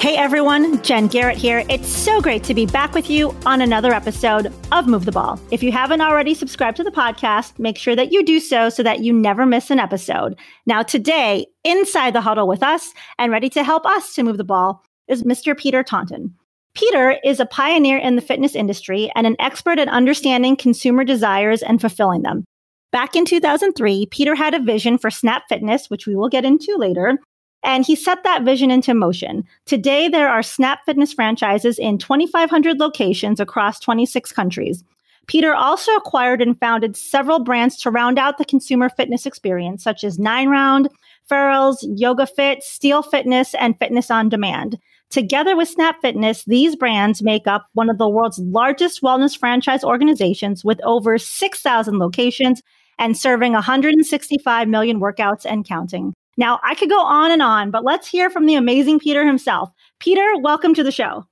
Hey everyone, Jen Garrett here. It's so great to be back with you on another episode of Move the Ball. If you haven't already subscribed to the podcast, make sure that you do so so that you never miss an episode. Now, today, inside the huddle with us and ready to help us to move the ball is Mr. Peter Taunton. Peter is a pioneer in the fitness industry and an expert at understanding consumer desires and fulfilling them. Back in 2003, Peter had a vision for Snap Fitness, which we will get into later, and he set that vision into motion. Today, there are Snap Fitness franchises in 2,500 locations across 26 countries. Peter also acquired and founded several brands to round out the consumer fitness experience, such as Nine Round, Farrell's, Yoga Fit, Steel Fitness, and Fitness on Demand. Together with Snap Fitness, these brands make up one of the world's largest wellness franchise organizations with over 6,000 locations and serving 165 million workouts and counting. Now, I could go on and on, but let's hear from the amazing Peter himself. Peter, welcome to the show.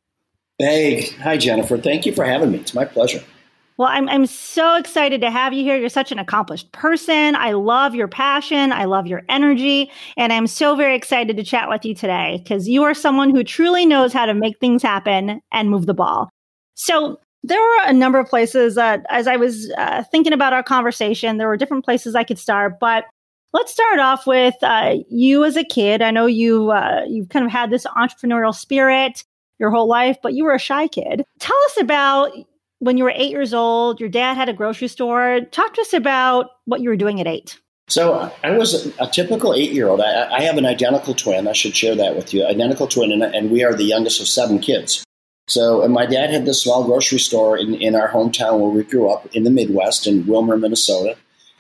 Hey, hi, Jennifer. Thank you for having me. It's my pleasure. Well, I'm, I'm so excited to have you here. You're such an accomplished person. I love your passion. I love your energy. And I'm so very excited to chat with you today because you are someone who truly knows how to make things happen and move the ball. So, there were a number of places that, as I was uh, thinking about our conversation, there were different places I could start. But Let's start off with uh, you as a kid. I know you uh, you've kind of had this entrepreneurial spirit your whole life, but you were a shy kid. Tell us about when you were eight years old. Your dad had a grocery store. Talk to us about what you were doing at eight. So I was a, typical eight-year-old. I, I, have an identical twin. I should share that with you. Identical twin, and, and we are the youngest of seven kids. So my dad had this small grocery store in, in our hometown where we grew up in the Midwest in Willmar, Minnesota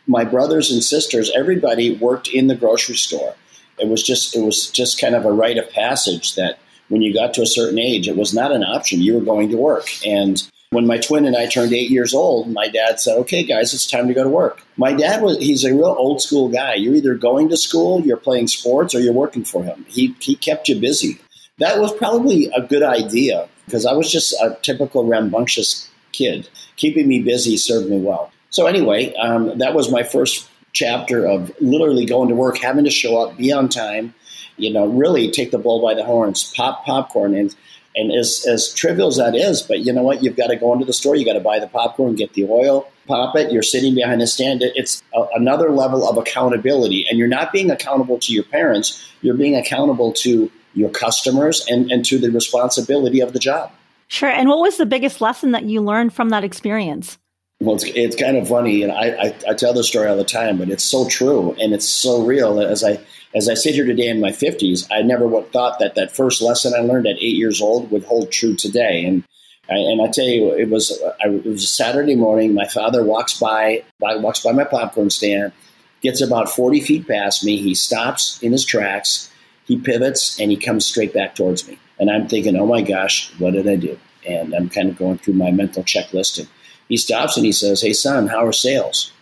my brothers and sisters, everybody worked in the grocery store. It was just it was just kind of a rite of passage that when you got to a certain age, it was not an option. You were going to work. And when my twin and I turned eight years old, my dad said, "Okay, guys, it's time to go to work." My dad was—he's a real old school guy. You're either going to school, you're playing sports, or you're working for him. He he kept you busy. That was probably a good idea because I was just a typical rambunctious kid. Keeping me busy served me well. So anyway, um, that was my first chapter of literally going to work, having to show up, be on time, you know, really take the bull by the horns, pop popcorn, and and as as trivial as that is, but you know what? You've got to go into the store, you got to buy the popcorn, get the oil, pop it. You're sitting behind the stand. It's a, another level of accountability, and you're not being accountable to your parents. You're being accountable to your customers and and to the responsibility of the job. Sure. And what was the biggest lesson that you learned from that experience? Well, it's, it's kind of funny, and I, I, I, tell this story all the time, but it's so true and it's so real. As I as I sit here today in my fifties, I never would thought that that first lesson I learned at eight years old would hold true today. And I, and I tell you, it was I, it was a Saturday morning. My father walks by, by walks by my popcorn stand, gets about forty feet past me. He stops in his tracks. He pivots and he comes straight back towards me. And I'm thinking, oh my gosh, what did I do? And I'm kind of going through my mental checklist. And he stops and he says, Hey, son, how are sales?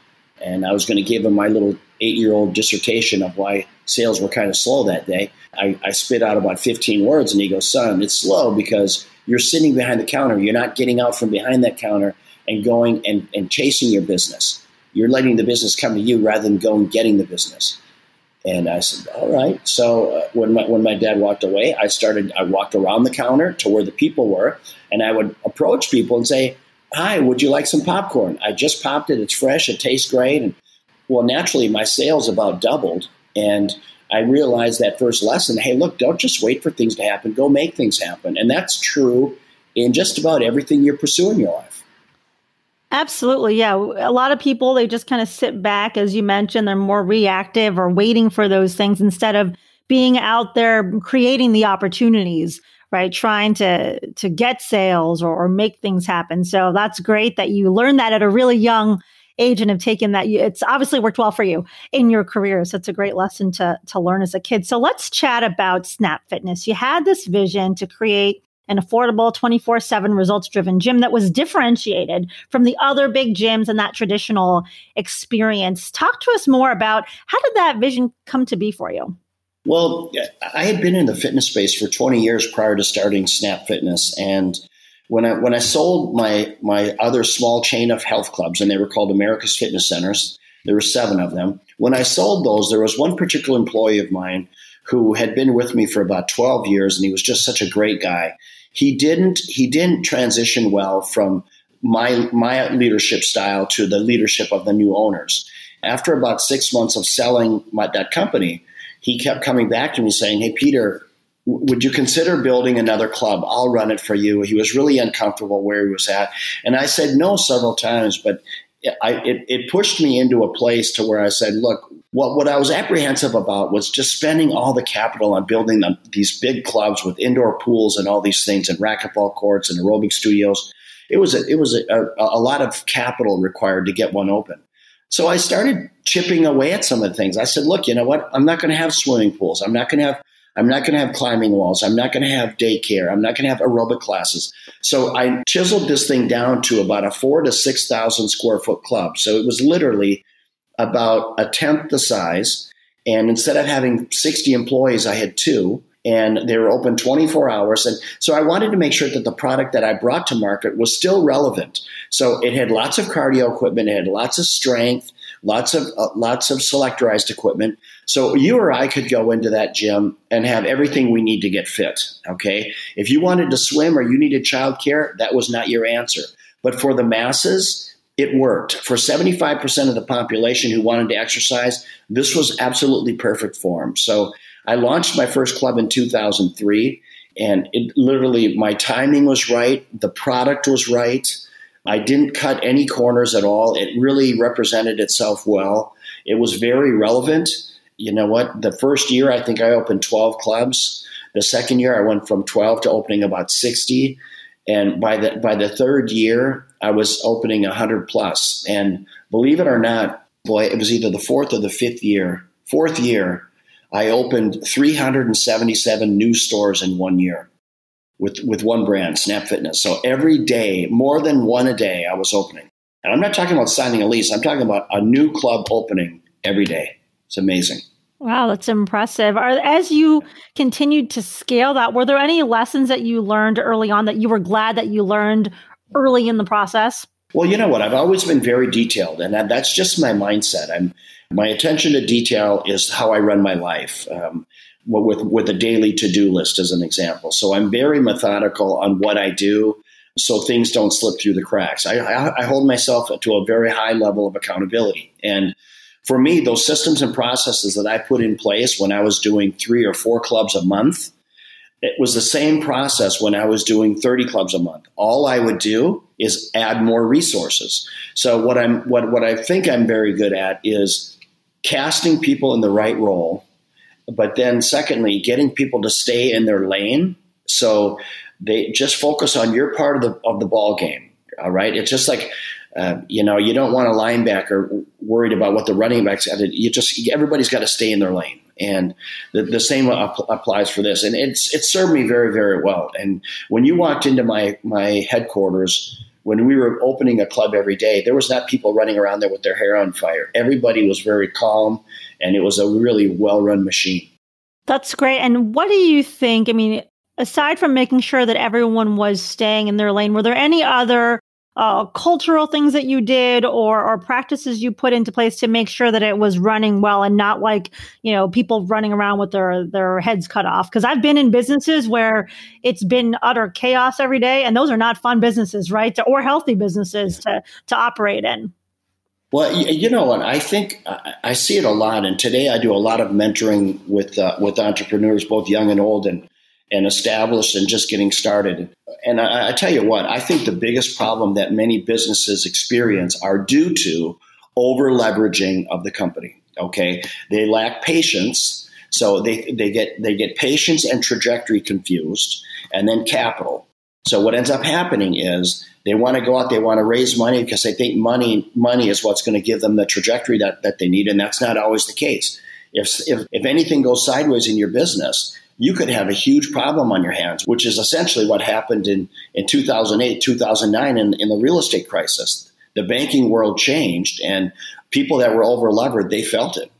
And I was going to give him my little eight year old dissertation of why sales were kind of slow that day. I, I spit out about 15 words and he goes, Son, it's slow because you're sitting behind the counter. You're not getting out from behind that counter and going and, and chasing your business. You're letting the business come to you rather than going getting the business. And I said, all right. So uh, when my when my dad walked away, I started. I walked around the counter to where the people were, and I would approach people and say, Hi, would you like some popcorn? I just popped it. It's fresh. It tastes great. And well, naturally, my sales about doubled. And I realized that first lesson hey, look, don't just wait for things to happen, go make things happen. And that's true in just about everything you're pursuing in your life. Absolutely. Yeah. A lot of people, they just kind of sit back, as you mentioned, they're more reactive or waiting for those things instead of being out there creating the opportunities right? Trying to to get sales or, or make things happen. So that's great that you learned that at a really young age and have taken that. It's obviously worked well for you in your career. So it's a great lesson to to learn as a kid. So let's chat about Snap Fitness. You had this vision to create an affordable 24 7 results driven gym that was differentiated from the other big gyms and that traditional experience. Talk to us more about how did that vision come to be for you? Well, I had been in the fitness space for 20 years prior to starting Snap Fitness. And when I, when I sold my, my other small chain of health clubs, and they were called America's Fitness Centers, there were seven of them. When I sold those, there was one particular employee of mine who had been with me for about 12 years, and he was just such a great guy. He didn't he didn't transition well from my my leadership style to the leadership of the new owners. After about six months of selling my, that company, he kept coming back to me saying, "Hey, Peter." Would you consider building another club? I'll run it for you. He was really uncomfortable where he was at. And I said no several times, but I, it, it, pushed me into a place to where I said, look, what, what I was apprehensive about was just spending all the capital on building these big clubs with indoor pools and all these things and racquetball courts and aerobic studios. It was a, it was a, a, a lot of capital required to get one open. So I started chipping away at some of the things. I said, look, you know what? I'm not going to have swimming pools. I'm not going to have I'm not going to have climbing walls. I'm not going to have daycare. I'm not going to have aerobic classes. So I chiseled this thing down to about a four to 6,000 square foot club. So it was literally about a tenth the size. And instead of having 60 employees, I had two, and they were open 24 hours. And so I wanted to make sure that the product that I brought to market was still relevant. So it had lots of cardio equipment, it had lots of strength, lots of uh, lots of selectorized equipment. So you or I could go into that gym and have everything we need to get fit. Okay, if you wanted to swim or you needed childcare, that was not your answer. But for the masses, it worked. For 75% of the population who wanted to exercise, this was absolutely perfect for them. So I launched my first club in 2003, and it literally, my timing was right, the product was right. I didn't cut any corners at all. It really represented itself well. It was very relevant. You know what? The first year, I think I opened 12 clubs. The second year, I went from 12 to opening about 60. And by the by the third year, I was opening 100 plus. And believe it or not, boy, it was either the fourth or the fifth year. Fourth year, I opened 377 new stores in one year with, with one brand, Snap Fitness. So every day, more than one a day, I was opening. And I'm not talking about signing a lease, I'm talking about a new club opening every day. It's amazing. Wow, that's impressive. Are, as you continued to scale that, were there any lessons that you learned early on that you were glad that you learned early in the process? Well, you know what? I've always been very detailed, and that's just my mindset. I'm my attention to detail is how I run my life. Um, with with a daily to do list as an example. So I'm very methodical on what I do, so things don't slip through the cracks. I, I, I hold myself to a very high level of accountability, and for me, those systems and processes that I put in place when I was doing three or four clubs a month, it was the same process when I was doing 30 clubs a month. All I would do is add more resources. So what I'm what what I think I'm very good at is casting people in the right role but then, secondly, getting people to stay in their lane. So they just focus on your part of the of the ball game. All right, it's just like uh, you know you don't want a linebacker worried about what the running backs. You just everybody's got to stay in their lane, and the, the same applies for this. And it's it served me very very well. And when you walked into my my headquarters when we were opening a club every day, there was not people running around there with their hair on fire. Everybody was very calm, and it was a really well run machine. That's great. And what do you think? I mean, aside from making sure that everyone was staying in their lane, were there any other uh, cultural things that you did or or practices you put into place to make sure that it was running well and not like you know people running around with their their heads cut off because I've been in businesses where it's been utter chaos every day and those are not fun businesses right or healthy businesses to to operate in. Well, you know what? I think I see it a lot, and today I do a lot of mentoring with uh, with entrepreneurs, both young and old, and and established and just getting started. And I, I tell you what, I think the biggest problem that many businesses experience are due to over leveraging of the company. Okay, they lack patience, so they they get they get patience and trajectory confused, and then capital. So what ends up happening is they want to go out, they want to raise money because they think money money is what's going to give them the trajectory that, that they need, and that's not always the case. If, if, if anything goes sideways in your business, you could have a huge problem on your hands, which is essentially what happened in, in 2008, 2009 in, in the real estate crisis. The banking world changed, and people that were over levered, they felt it.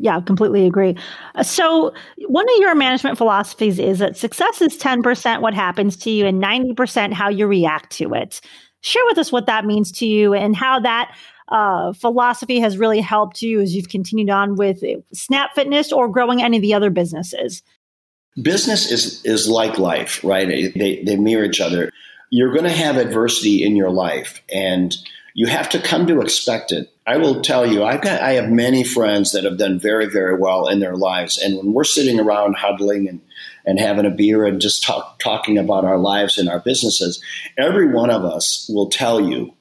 Yeah, completely agree. So, one of your management philosophies is that success is 10% what happens to you and 90% how you react to it. Share with us what that means to you and how that uh, philosophy has really helped you as you've continued on with Snap Fitness or growing any of the other businesses. Business is is like life, right? They they mirror each other. You're going to have adversity in your life, and you have to come to expect it. I will tell you, I've got I have many friends that have done very very well in their lives, and when we're sitting around huddling and and having a beer and just talk, talking about our lives and our businesses, every one of us will tell you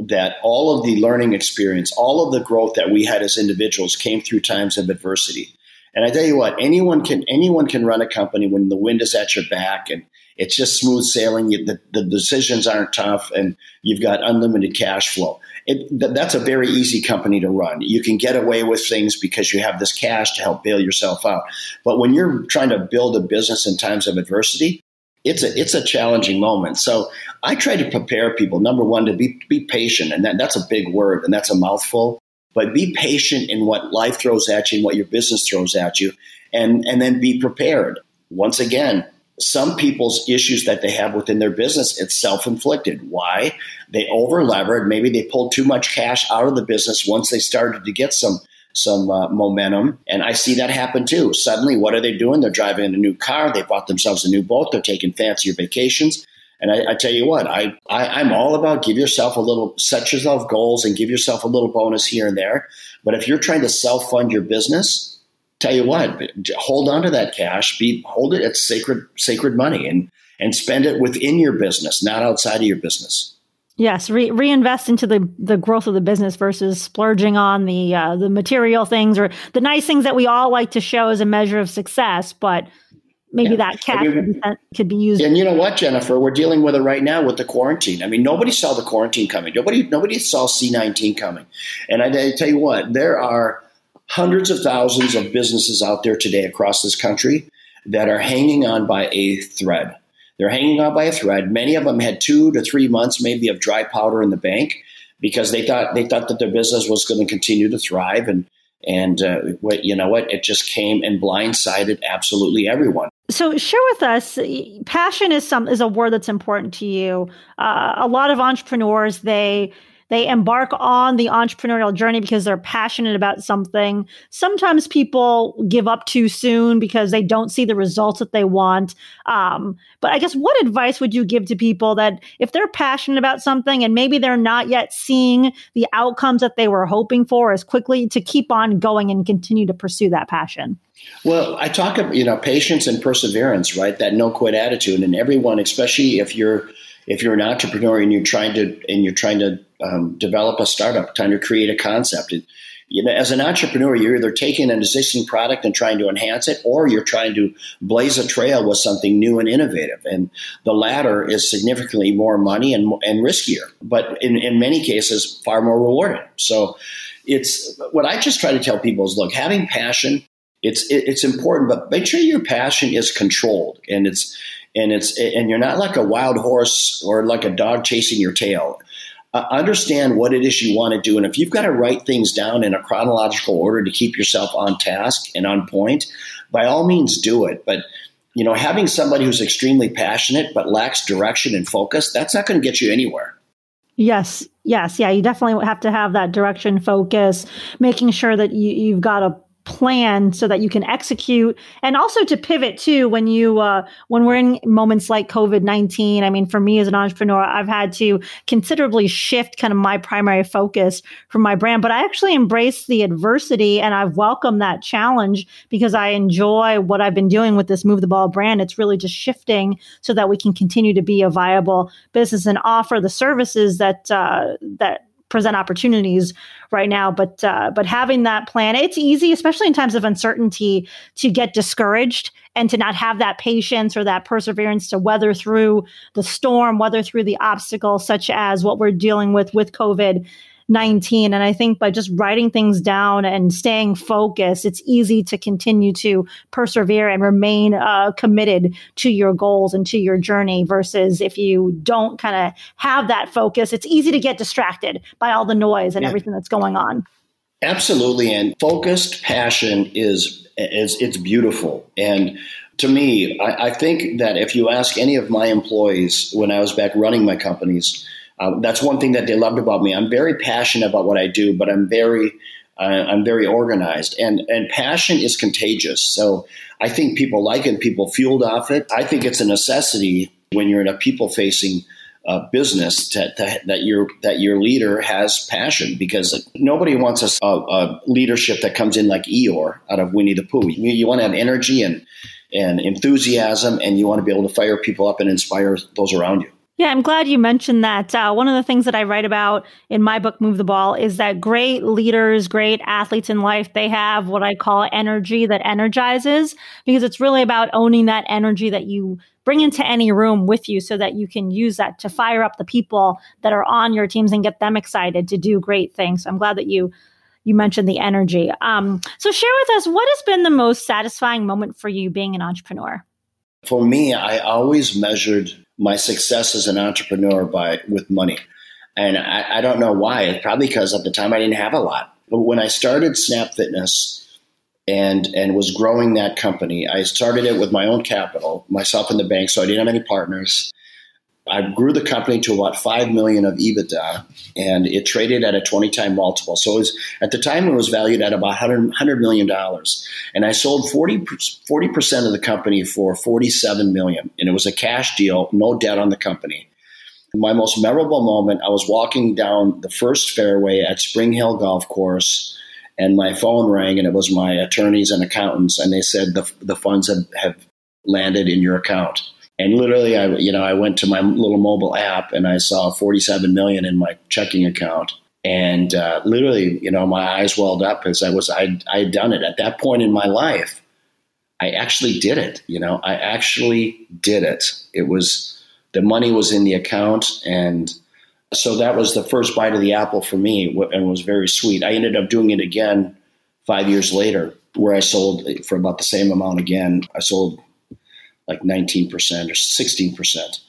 that all of the learning experience, all of the growth that we had as individuals came through times of adversity. And I tell you what, anyone can anyone can run a company when the wind is at your back and it's just smooth sailing. The, the decisions aren't tough, and you've got unlimited cash flow. It, that's a very easy company to run. You can get away with things because you have this cash to help bail yourself out. But when you're trying to build a business in times of adversity, it's a it's a challenging moment. So I try to prepare people. Number one, to be be patient, and that, that's a big word, and that's a mouthful. But be patient in what life throws at you and what your business throws at you, and and then be prepared. Once again, some people's issues that they have within their business, it's self inflicted. Why? They over levered. Maybe they pulled too much cash out of the business once they started to get some some uh, momentum. And I see that happen too. Suddenly, what are they doing? They're driving in a new car. They bought themselves a new boat. They're taking fancier vacations. And I, I tell you what, I, I, I'm all about give yourself a little, set yourself goals and give yourself a little bonus here and there. But if you're trying to self fund your business, tell you what, hold on to that cash, be hold it. It's sacred, sacred money, and and spend it within your business, not outside of your business. Yes, re- reinvest into the the growth of the business versus splurging on the uh, the material things or the nice things that we all like to show as a measure of success, but maybe yeah. that cash could, be, could be used. And you know what, Jennifer, we're dealing with it right now with the quarantine. I mean, nobody saw the quarantine coming. Nobody nobody saw C nineteen coming. And I, I tell you what, there are hundreds of thousands of businesses out there today across this country that are hanging on by a thread. They're hanging on by a thread. Many of them had two to three months, maybe, of dry powder in the bank because they thought they thought that their business was going to continue to thrive. And and uh, what you know what it just came and blindsided absolutely everyone. So share with us, passion is some is a word that's important to you. Uh, a lot of entrepreneurs they they embark on the entrepreneurial journey because they're passionate about something. Sometimes people give up too soon because they don't see the results that they want. Um, but I guess what advice would you give to people that if they're passionate about something and maybe they're not yet seeing the outcomes that they were hoping for as quickly to keep on going and continue to pursue that passion? Well, I talk about you know patience and perseverance, right? That no quit attitude, and everyone, especially if you're if you're an entrepreneur and you're trying to and you're trying to um, develop a startup, trying to create a concept. It, you know, as an entrepreneur, you're either taking an existing product and trying to enhance it, or you're trying to blaze a trail with something new and innovative. And the latter is significantly more money and, and riskier, but in, in many cases, far more rewarding. So, it's what I just try to tell people is look, having passion, it's it, it's important, but make sure your passion is controlled and it's and it's and you're not like a wild horse or like a dog chasing your tail uh, understand what it is you want to do. And if you've got to write things down in a chronological order to keep yourself on task and on point, by all means do it. But you know, having somebody who's extremely passionate but lacks direction and focus, that's not going to get you anywhere. Yes, yes, yeah. You definitely have to have that direction, focus, making sure that you, you've got a plan so that you can execute and also to pivot too when you uh, when we're in moments like covid-19 i mean for me as an entrepreneur i've had to considerably shift kind of my primary focus for my brand but i actually embrace the adversity and i've welcomed that challenge because i enjoy what i've been doing with this move the ball brand. It's really just shifting so that we can continue to be a viable business and offer the services that uh, that present opportunities right now. But uh, but having that plan, it's easy, especially in times of uncertainty, to get discouraged and to not have that patience or that perseverance to weather through the storm, weather through the obstacles, such as what we're dealing with with COVID. 19. And I think by just writing things down and staying focused, it's easy to continue to persevere and remain uh, committed to your goals and to your journey versus if you don't kind of have that focus, it's easy to get distracted by all the noise and yeah. everything that's going on. Absolutely. And focused passion is, is it's beautiful. And to me, I, I, think that if you ask any of my employees when I was back running my companies, uh, that's one thing that they loved about me. I'm very passionate about what I do, but I'm very uh, I'm very organized, and and passion is contagious. So I think people like it, people fueled off it. I think it's a necessity when you're in a people facing uh, business to, to, that your that your leader has passion because nobody wants a, a, leadership that comes in like Eeyore out of Winnie the Pooh. You, you want to have energy and and enthusiasm, and you want to be able to fire people up and inspire those around you. Yeah, I'm glad you mentioned that. Uh, one of the things that I write about in my book, Move the Ball, is that great leaders, great athletes in life, they have what I call energy that energizes because it's really about owning that energy that you bring into any room with you so that you can use that to fire up the people that are on your teams and get them excited to do great things. So I'm glad that you you mentioned the energy. Um, so share with us what has been the most satisfying moment for you being an entrepreneur. For me, I always measured my success as an entrepreneur by with money, and I, I don't know why. It's probably because at the time I didn't have a lot. But when I started Snap Fitness and and was growing that company, I started it with my own capital, myself in the bank, so I didn't have any partners. I grew the company to about five million of EBITDA, and it traded at a twenty time multiple. So it was at the time it was valued at about 100 million dollars, and I sold 40 percent of the company for forty seven million, and it was a cash deal, no debt on the company. My most memorable moment, I was walking down the first fairway at Spring Hill Golf Course. And my phone rang, and it was my attorneys and accountants, and they said the, the funds have, have landed in your account and literally, I you know I went to my little mobile app and I saw 47 million in my checking account, and uh, literally, you know, my eyes welled up as I was I I had done it at that point in my life. I actually did it. You know, I actually did it. It was the money was in the account, and so that was the first bite of the apple for me, and was very sweet. I ended up doing it again five years later, where I sold for about the same amount again. I sold like 19% or 16%.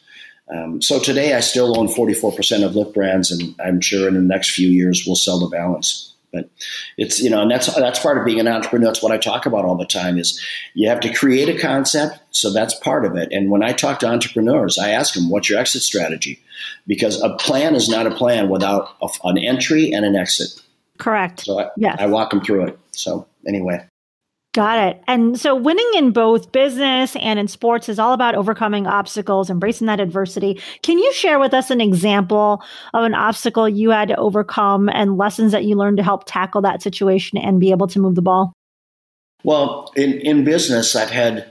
Um, so today I still own 44% of Lift Brands, and I'm sure in the next few years we'll sell the balance. But it's you know, and that's that's part of being an entrepreneur. That's what I talk about all the time. Is you have to create a concept, so that's part of it. And when I talk to entrepreneurs, I ask them, "What's your exit strategy?" Because a plan is not a plan without a, an entry and an exit. Correct. So I, yes. I walk them through it. So anyway. Got it. And so winning in both business and in sports is all about overcoming obstacles, embracing that adversity. Can you share with us an example of an obstacle you had to overcome and lessons that you learned to help tackle that situation and be able to move the ball? Well, in, in business, I've had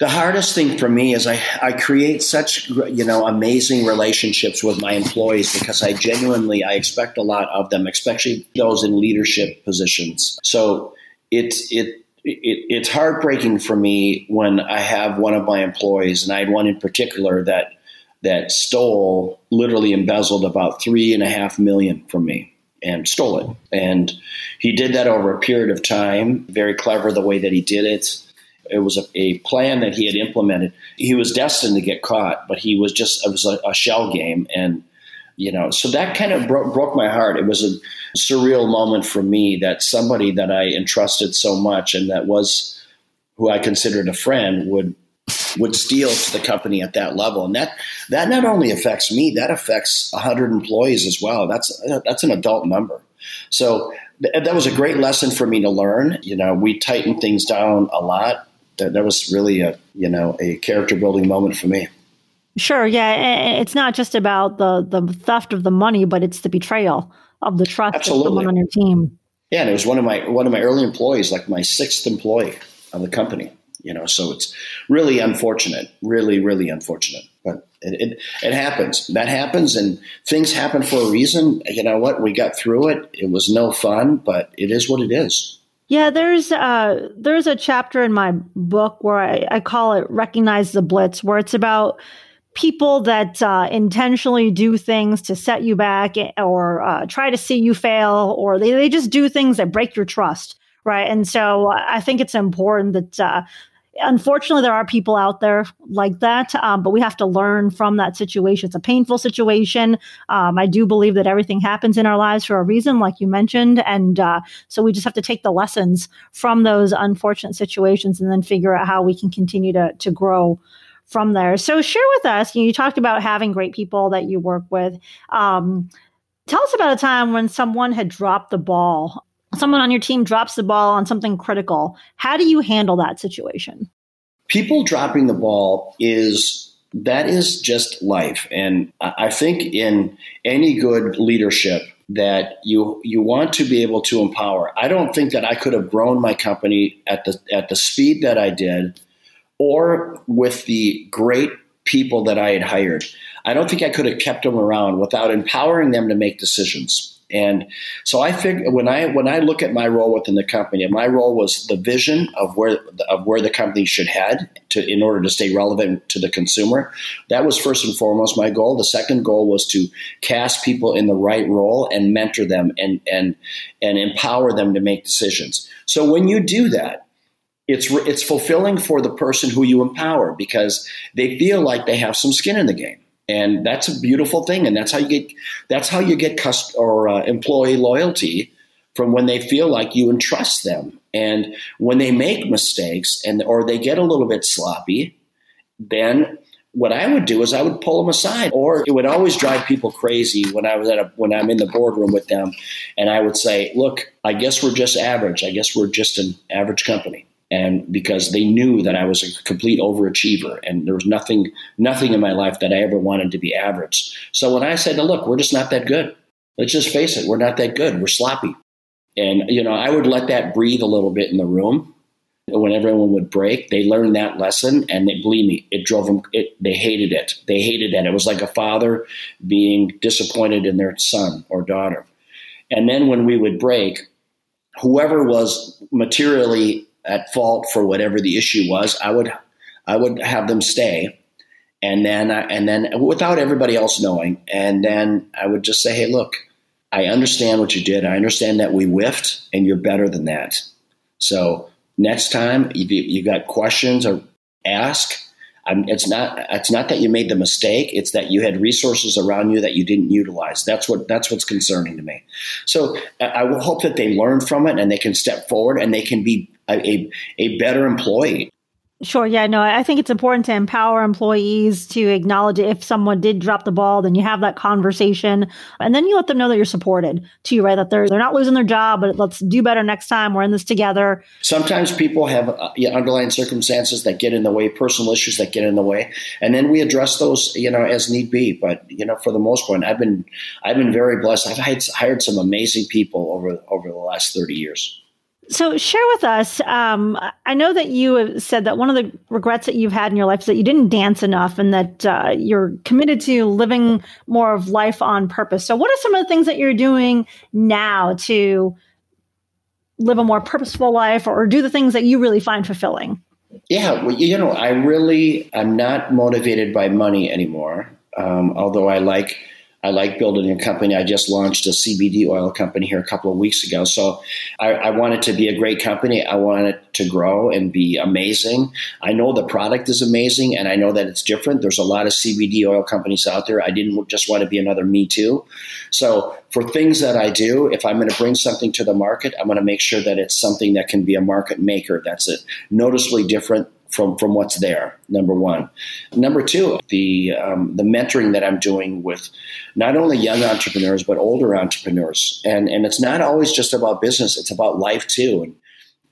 the hardest thing for me is I, I create such you know amazing relationships with my employees because I genuinely I expect a lot of them, especially those in leadership positions. So it's it, it it's heartbreaking for me when I have one of my employees, and I had one in particular that that stole, literally embezzled about three and a half million from me and stole it. And he did that over a period of time. Very clever the way that he did it. It was a, a plan that he had implemented. He was destined to get caught, but he was just it was a, a shell game, and you know, so that kind of broke, broke my heart. It was a surreal moment for me that somebody that I entrusted so much and that was who I considered a friend would would steal to the company at that level, and that that not only affects me, that affects hundred employees as well. That's that's an adult number. So th- that was a great lesson for me to learn. You know, we tightened things down a lot. That, that was really a you know a character building moment for me. Sure, yeah, it's not just about the the theft of the money, but it's the betrayal of the trust Absolutely. of someone on your team. Yeah, and it was one of my one of my early employees, like my sixth employee of the company. You know, so it's really unfortunate, really, really unfortunate. But it, it, it happens. That happens, and things happen for a reason. You know what? We got through it. It was no fun, but it is what it is. Yeah, there's uh, there's a chapter in my book where I, I call it "Recognize the Blitz," where it's about people that uh, intentionally do things to set you back or uh, try to see you fail, or they, they just do things that break your trust, right? And so I think it's important that uh, unfortunately there are people out there like that um, but we have to learn from that situation it's a painful situation um, i do believe that everything happens in our lives for a reason like you mentioned and uh, so we just have to take the lessons from those unfortunate situations and then figure out how we can continue to, to grow from there so share with us you, talked about having great people that you work with um, tell us about a time when someone had dropped the ball someone on your team drops the ball on something critical, how do you handle that situation? People dropping the ball is that is just life. And I think in any good leadership that you you want to be able to empower. I don't think that I could have grown my company at the at the speed that I did or with the great people that I had hired. I don't think I could have kept them around without empowering them to make decisions. And so I think when I when I look at my role within the company, my role was the vision of where of where the company should head to in order to stay relevant to the consumer. That was first and foremost my goal. The second goal was to cast people in the right role and mentor them and and and empower them to make decisions. So when you do that, it's it's fulfilling for the person who you empower because they feel like they have some skin in the game and that's a beautiful thing and that's how you get that's how you get cust- or uh, employee loyalty from when they feel like you entrust them and when they make mistakes and or they get a little bit sloppy then what I would do is I would pull them aside, or it would always drive people crazy when I was at a, when I'm in the boardroom with them, and I would say, "Look, I guess we're just average. I guess we're just an average company." And because they knew that I was a complete overachiever and there was nothing nothing in my life that I ever wanted to be average. So when I said, "Look, we're just not that good. Let's just face it, we're not that good. We're sloppy." And you know, I would let that breathe a little bit in the room. When everyone would break, they learned that lesson, and they, believe me, it drove them. It, they hated it. They hated that. It was like a father being disappointed in their son or daughter. And then when we would break, whoever was materially at fault for whatever the issue was, I would I would have them stay, and then I, and then without everybody else knowing, and then I would just say, hey, look, I understand what you did. I understand that we whiffed, and you're better than that. So next time, if you, you got questions or ask. I'm, it's not it's not that you made the mistake it's that you had resources around you that you didn't utilize that's what that's what's concerning to me so I will hope that they learn from it and they can step forward and they can be a, a better employee. Sure. Yeah. No, I think it's important to empower employees to acknowledge if someone did drop the ball, then you have that conversation and then you let them know that you're supported too, right? That they're, they're not losing their job, but let's do better next time. We're in this together. Sometimes people have uh, underlying circumstances that get in the way, personal issues that get in the way. And then we address those, you know, as need be. But, you know, for the most part, I've been, I've been very blessed. I've hired, hired some amazing people over, over the last 30 years. So, share with us. Um, I know that you have said that one of the regrets that you've had in your life is that you didn't dance enough and that uh, you're committed to living more of life on purpose. So, what are some of the things that you're doing now to live a more purposeful life or, or do the things that you really find fulfilling? Yeah, well, you know, I really, I'm not motivated by money anymore. Um, although I like I like building a company. I just launched a CBD oil company here a couple of weeks ago. So I, I, want it to be a great company. I want it to grow and be amazing. I know the product is amazing and I know that it's different. There's a lot of CBD oil companies out there. I didn't just want to be another me too. So for things that I do, if I'm going to bring something to the market, I'm going to make sure that it's something that can be a market maker. That's it. Noticeably different from from what's there. Number one. Number two, the um, the mentoring that I'm doing with not only young entrepreneurs but older entrepreneurs, and and it's not always just about business; it's about life too. And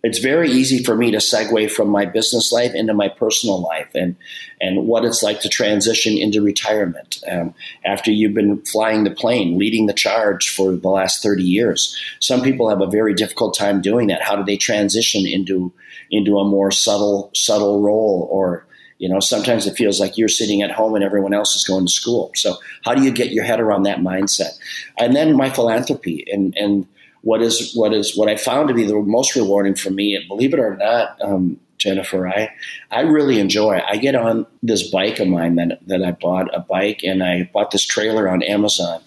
it's very easy for me to segue from my business life into my personal life and and what it's like to transition into retirement um, after you've been flying the plane, leading the charge for the last 30 years. Some people have a very difficult time doing that. How do they transition into into a more subtle subtle role or you know sometimes it feels like you're sitting at home and everyone else is going to school so how do you get your head around that mindset and then my philanthropy and and what is what is what I found to be the most rewarding for me, and believe it or not, um, Jennifer. I I really enjoy. I get on this bike of mine that that I bought a bike, and I bought this trailer on Amazon,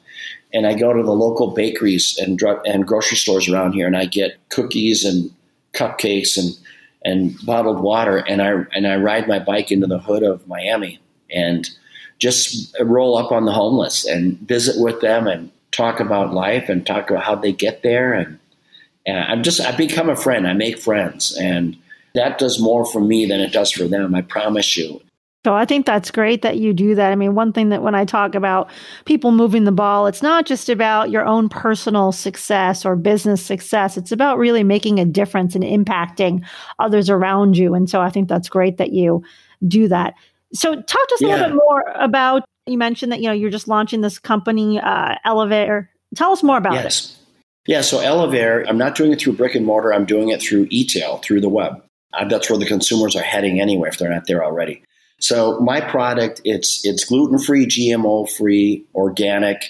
and I go to the local bakeries and and grocery stores around here, and I get cookies and cupcakes and and bottled water, and I and I ride my bike into the hood of Miami and just roll up on the homeless and visit with them and talk about life and talk about how they get there and, and I'm just I become a friend. I make friends and that does more for me than it does for them. I promise you. So I think that's great that you do that. I mean, one thing that when I talk about people moving the ball, it's not just about your own personal success or business success. It's about really making a difference and impacting others around you. And so I think that's great that you do that. So talk to us yeah. a little bit more about you mentioned that you know you're just launching this company uh, Elevare. Tell us more about yes. it. Yeah, so Elevare, I'm not doing it through brick and mortar. I'm doing it through e-tail, through the web. Uh, that's where the consumers are heading anyway if they're not there already. So my product, it's it's gluten free, GMO free, organic.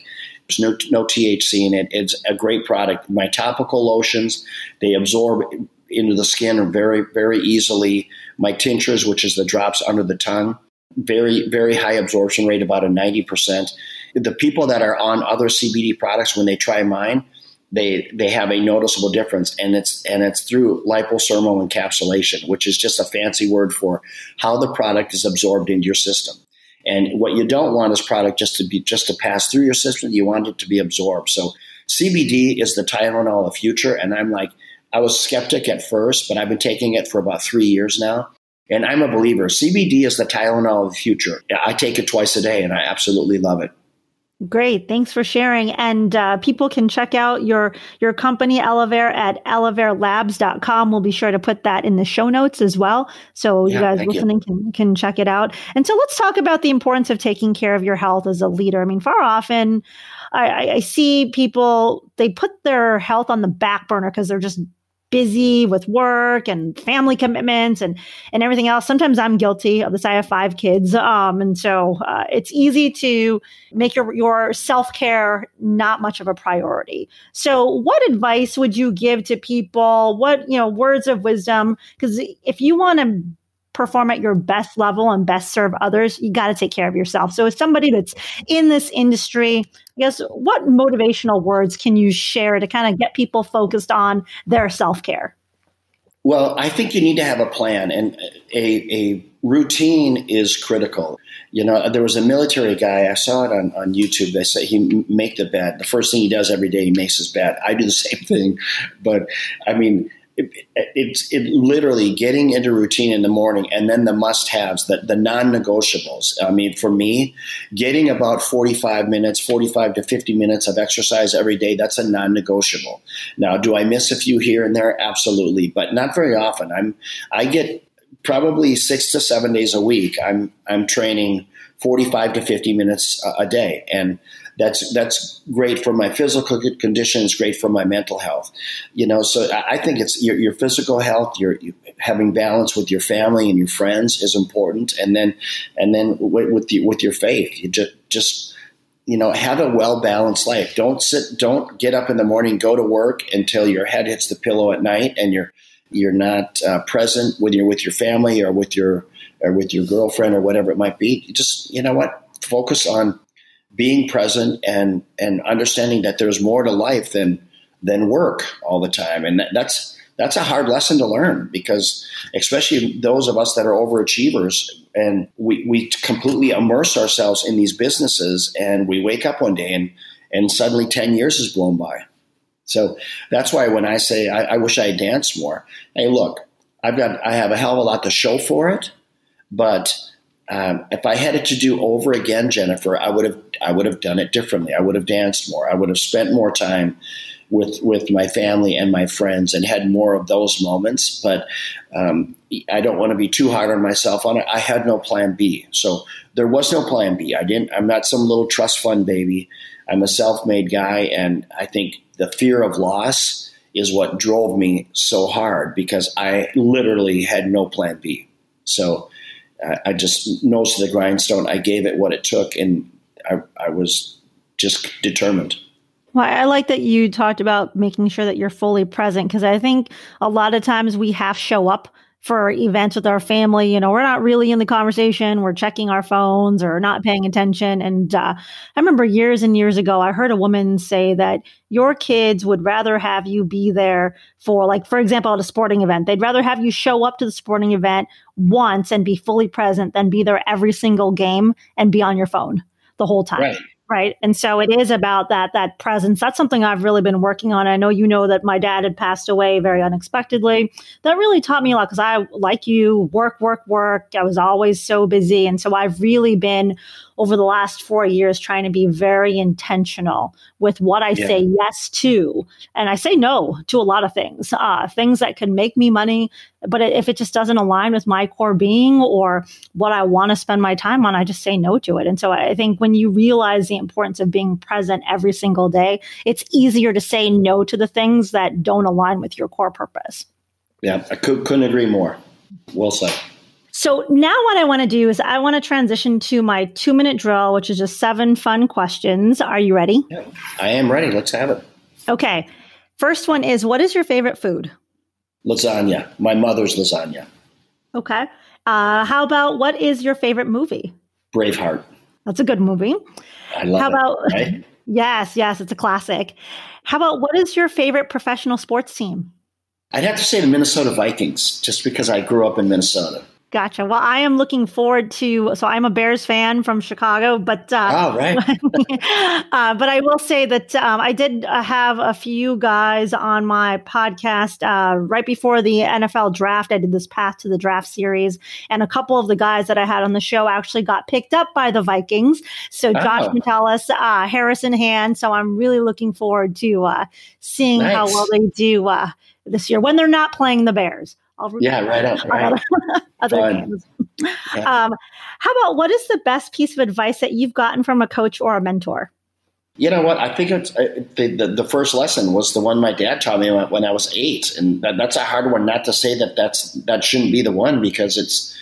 There's no no THC in it. It's a great product. My topical lotions, they absorb into the skin very very easily. My tinctures, which is the drops under the tongue, very very high absorption rate, about a ninety percent. The people that are on other CBD products, when they try mine, they they have a noticeable difference, and it's and it's through liposomal encapsulation, which is just a fancy word for how the product is absorbed into your system. And what you don't want is product just to be just to pass through your system. You want it to be absorbed. So CBD is the Tylenol of the future, and I'm like I was skeptic at first, but I've been taking it for about three years now. And I'm a believer. CBD is the Tylenol of the future. I take it twice a day, and I absolutely love it. Great, thanks for sharing. And uh, people can check out your your company Elevare at elevarelabs.com. We'll be sure to put that in the show notes as well, so yeah, you guys listening you. can can check it out. And so let's talk about the importance of taking care of your health as a leader. I mean, far often I, I see people they put their health on the back burner because they're just busy with work and family commitments and and everything else. Sometimes I'm guilty of this. I have five kids, um, and so uh, it's easy to make your your self care not much of a priority. So, what advice would you give to people? What you know, words of wisdom? Because if you want to perform at your best level and best serve others, you got to take care of yourself. So, as somebody that's in this industry, I guess what motivational words can you share to kind of get people focused on their self care? Well, I think you need to have a plan, and a, a routine is critical. You know, there was a military guy, I saw it on, on YouTube. They say he make the bed. The first thing he does every day, he makes his bed. I do the same thing. But I mean, it's it, it, literally getting into routine in the morning and then the must haves the, the non-negotiables. I mean for me getting about 45 minutes 45 to 50 minutes of exercise every day that's a non-negotiable. Now do i miss a few here and there? Absolutely but not very often. I'm i get probably six to seven days a week i'm i'm training 45 to 50 minutes a, a day. And that's that's great for my physical condition. It's great for my mental health. You know, so I think it's your, your physical health, your, your having balance with your family and your friends is important, and then and then with, with, the, with your faith, you just just you know have a well balanced life. Don't sit, don't get up in the morning, go to work until your head hits the pillow at night, and you're you're not uh, present when you're with your family or with your or with your girlfriend or whatever it might be. Just you know what focus on being present and and understanding that there's more to life than than work all the time. And that, that's that's a hard lesson to learn because especially those of us that are overachievers and we, we completely immerse ourselves in these businesses and we wake up one day and and suddenly 10 years has blown by. So that's why when i say i, I wish i danced more. Hey look i've got i have a hell of a lot to show for it but um, if I had it to do over again, Jennifer, I would have I would have done it differently. I would have danced more. I would have spent more time with with my family and my friends and had more of those moments. But um, I don't want to be too hard on myself on it. I had no plan B, so there was no plan B. I didn't. I'm not some little trust fund baby. I'm a self made guy, and I think the fear of loss is what drove me so hard because I literally had no plan B. So I, just nose to the grindstone. I gave it what it took, and I, I was just determined. Well, I like that you talked about making sure that you're fully present because I think a lot of times we half show up for events with our family, you know, we're not really in the conversation. We're checking our phones or not paying attention. And uh, I remember years and years ago, I heard a woman say that your kids would rather have you be there for, like, for example, at a sporting event. They'd rather have you show up to the sporting event once and be fully present than be there every single game and be on your phone the whole time. Right right? And so it is about that that presence. That's something i've really been working on. I know you know that my dad had passed away very unexpectedly. That really taught me a lot because i like you work work work. I was always so busy. And so i've really been over the last four years trying to be very intentional with what I yeah. say yes to. And I say no to a lot of things, uh, things that can make me money. But if it just doesn't align with my core being or what I want to spend my time on, I just say no to it. And so I think when you realize the importance of being present every single day, it's easier to say no to the things that don't align with your core purpose. Yeah, I could, couldn't agree more. Well said. So now what I want to do is I want to transition to my two minute drill, which is just seven fun questions. Are you ready? Yeah, I am ready. Let's have it. Okay. First one is what is your favorite food? Lasagna. My mother's lasagna. Okay. Uh, how about what is your favorite movie? Braveheart. That's a good movie. I love how it. About, right? Yes, yes, it's a classic. How about what is your favorite professional sports team? I'd have to say the Minnesota Vikings, just because I grew up in Minnesota. Gotcha. Well, I am looking forward to. So I'm a Bears fan from Chicago, but uh, oh, right. uh, but I will say that um, I did uh, have a few guys on my podcast uh, right before the NFL draft. I did this Path to the Draft series, and a couple of the guys that I had on the show actually got picked up by the Vikings. So Josh oh. Metellus, uh, Harrison Hand. So I'm really looking forward to uh, seeing nice. how well they do this year when they're not playing the Bears. I'll yeah, right up. Right. Other, other games. Yeah. Um, how about what is the best piece of advice that you've gotten from a coach or a mentor? You know what? I think it's uh, the, the, the first lesson was the one my dad taught me when I was eight, and that, that's a hard one. Not to say that that's that shouldn't be the one because it's.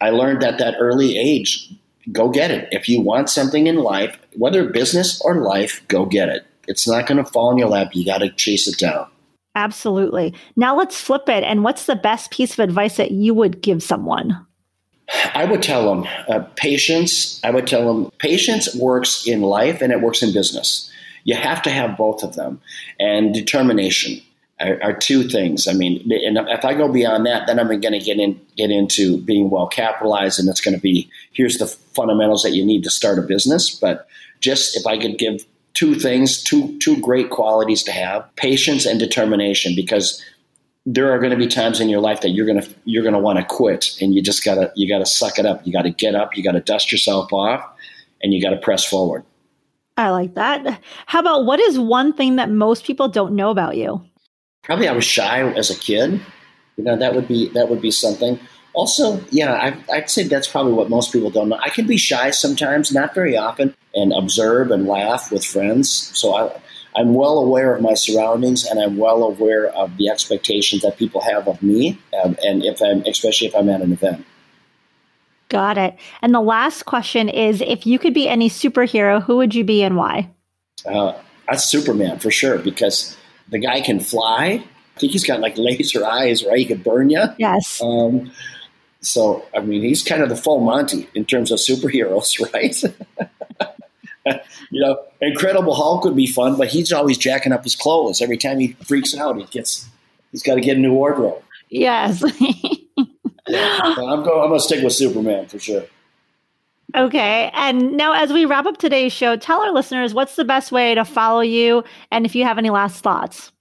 I learned at that early age, go get it. If you want something in life, whether business or life, go get it. It's not going to fall in your lap. You got to chase it down. Absolutely. Now let's flip it. And what's the best piece of advice that you would give someone? I would tell them uh, patience. I would tell them patience works in life and it works in business. You have to have both of them. And determination are, are two things. I mean, and if I go beyond that, then I'm going to get in get into being well capitalized, and it's going to be here's the fundamentals that you need to start a business. But just if I could give two things, two two great qualities to have: patience and determination. Because there are going to be times in your life that you're going to you're going to want to quit, and you just gotta you gotta suck it up. You got to get up. You got to dust yourself off, and you got to press forward. I like that. How about what is one thing that most people don't know about you? Probably I was shy as a kid. You know that would be that would be something. Also, yeah, I, I'd say that's probably what most people don't know. I can be shy sometimes, not very often, and observe and laugh with friends. So I, I'm well aware of my surroundings, and I'm well aware of the expectations that people have of me, um, and if I'm, especially if I'm at an event. Got it. And the last question is: If you could be any superhero, who would you be, and why? Uh, that's Superman for sure, because the guy can fly. I think he's got like laser eyes, right? He could burn you. Yes. Um, so, I mean, he's kind of the full Monty in terms of superheroes, right? you know, Incredible Hulk would be fun, but he's always jacking up his clothes. Every time he freaks out, he gets he's got to get a new wardrobe. Yes. yeah, so I'm going. I'm going to stick with Superman for sure. Okay. And now, as we wrap up today's show, tell our listeners what's the best way to follow you, and if you have any last thoughts.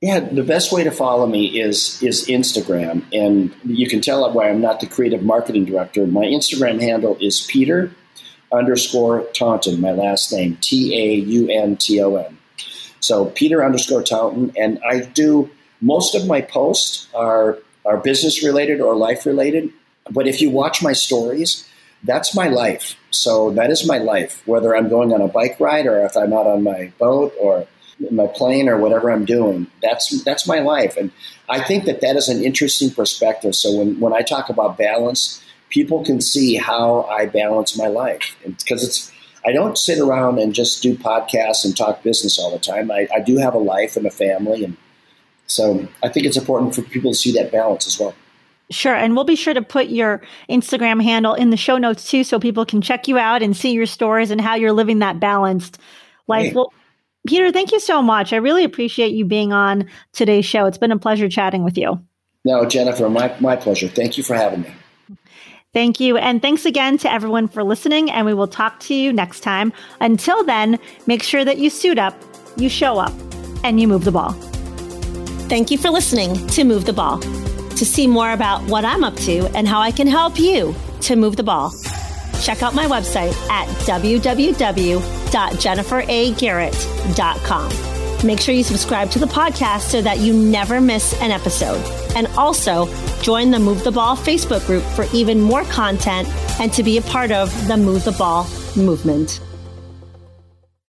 Yeah, the best way to follow me is is Instagram, and you can tell why I'm not the creative marketing director. My Instagram handle is Peter underscore Taunton, my last name T A U N T O N. So Peter underscore Taunton, and I do most of my posts are are business related or life related. But if you watch my stories, that's my life. So that is my life, whether I'm going on a bike ride or if I'm out on my boat or my plane or whatever I'm doing. That's that's my life, and I think that that is an interesting perspective. So when when I talk about balance, people can see how I balance my life because it's. I don't sit around and just do podcasts and talk business all the time. I, I do have a life and a family, and so I think it's important for people to see that balance as well. Sure. And we'll be sure to put your Instagram handle in the show notes too, so people can check you out and see your stories and how you're living that balanced life. Well, Peter, thank you so much. I really appreciate you being on today's show. It's been a pleasure chatting with you. No, Jennifer, my, my pleasure. Thank you for having me. Thank you. And thanks again to everyone for listening. And we will talk to you next time. Until then, make sure that you suit up, you show up, and you move the ball. Thank you for listening to Move the Ball. To see more about what I'm up to and how I can help you to move the ball, check out my website at www.jenniferagarrett.com. Make sure you subscribe to the podcast so that you never miss an episode. And also join the Move the Ball Facebook group for even more content and to be a part of the Move the Ball movement.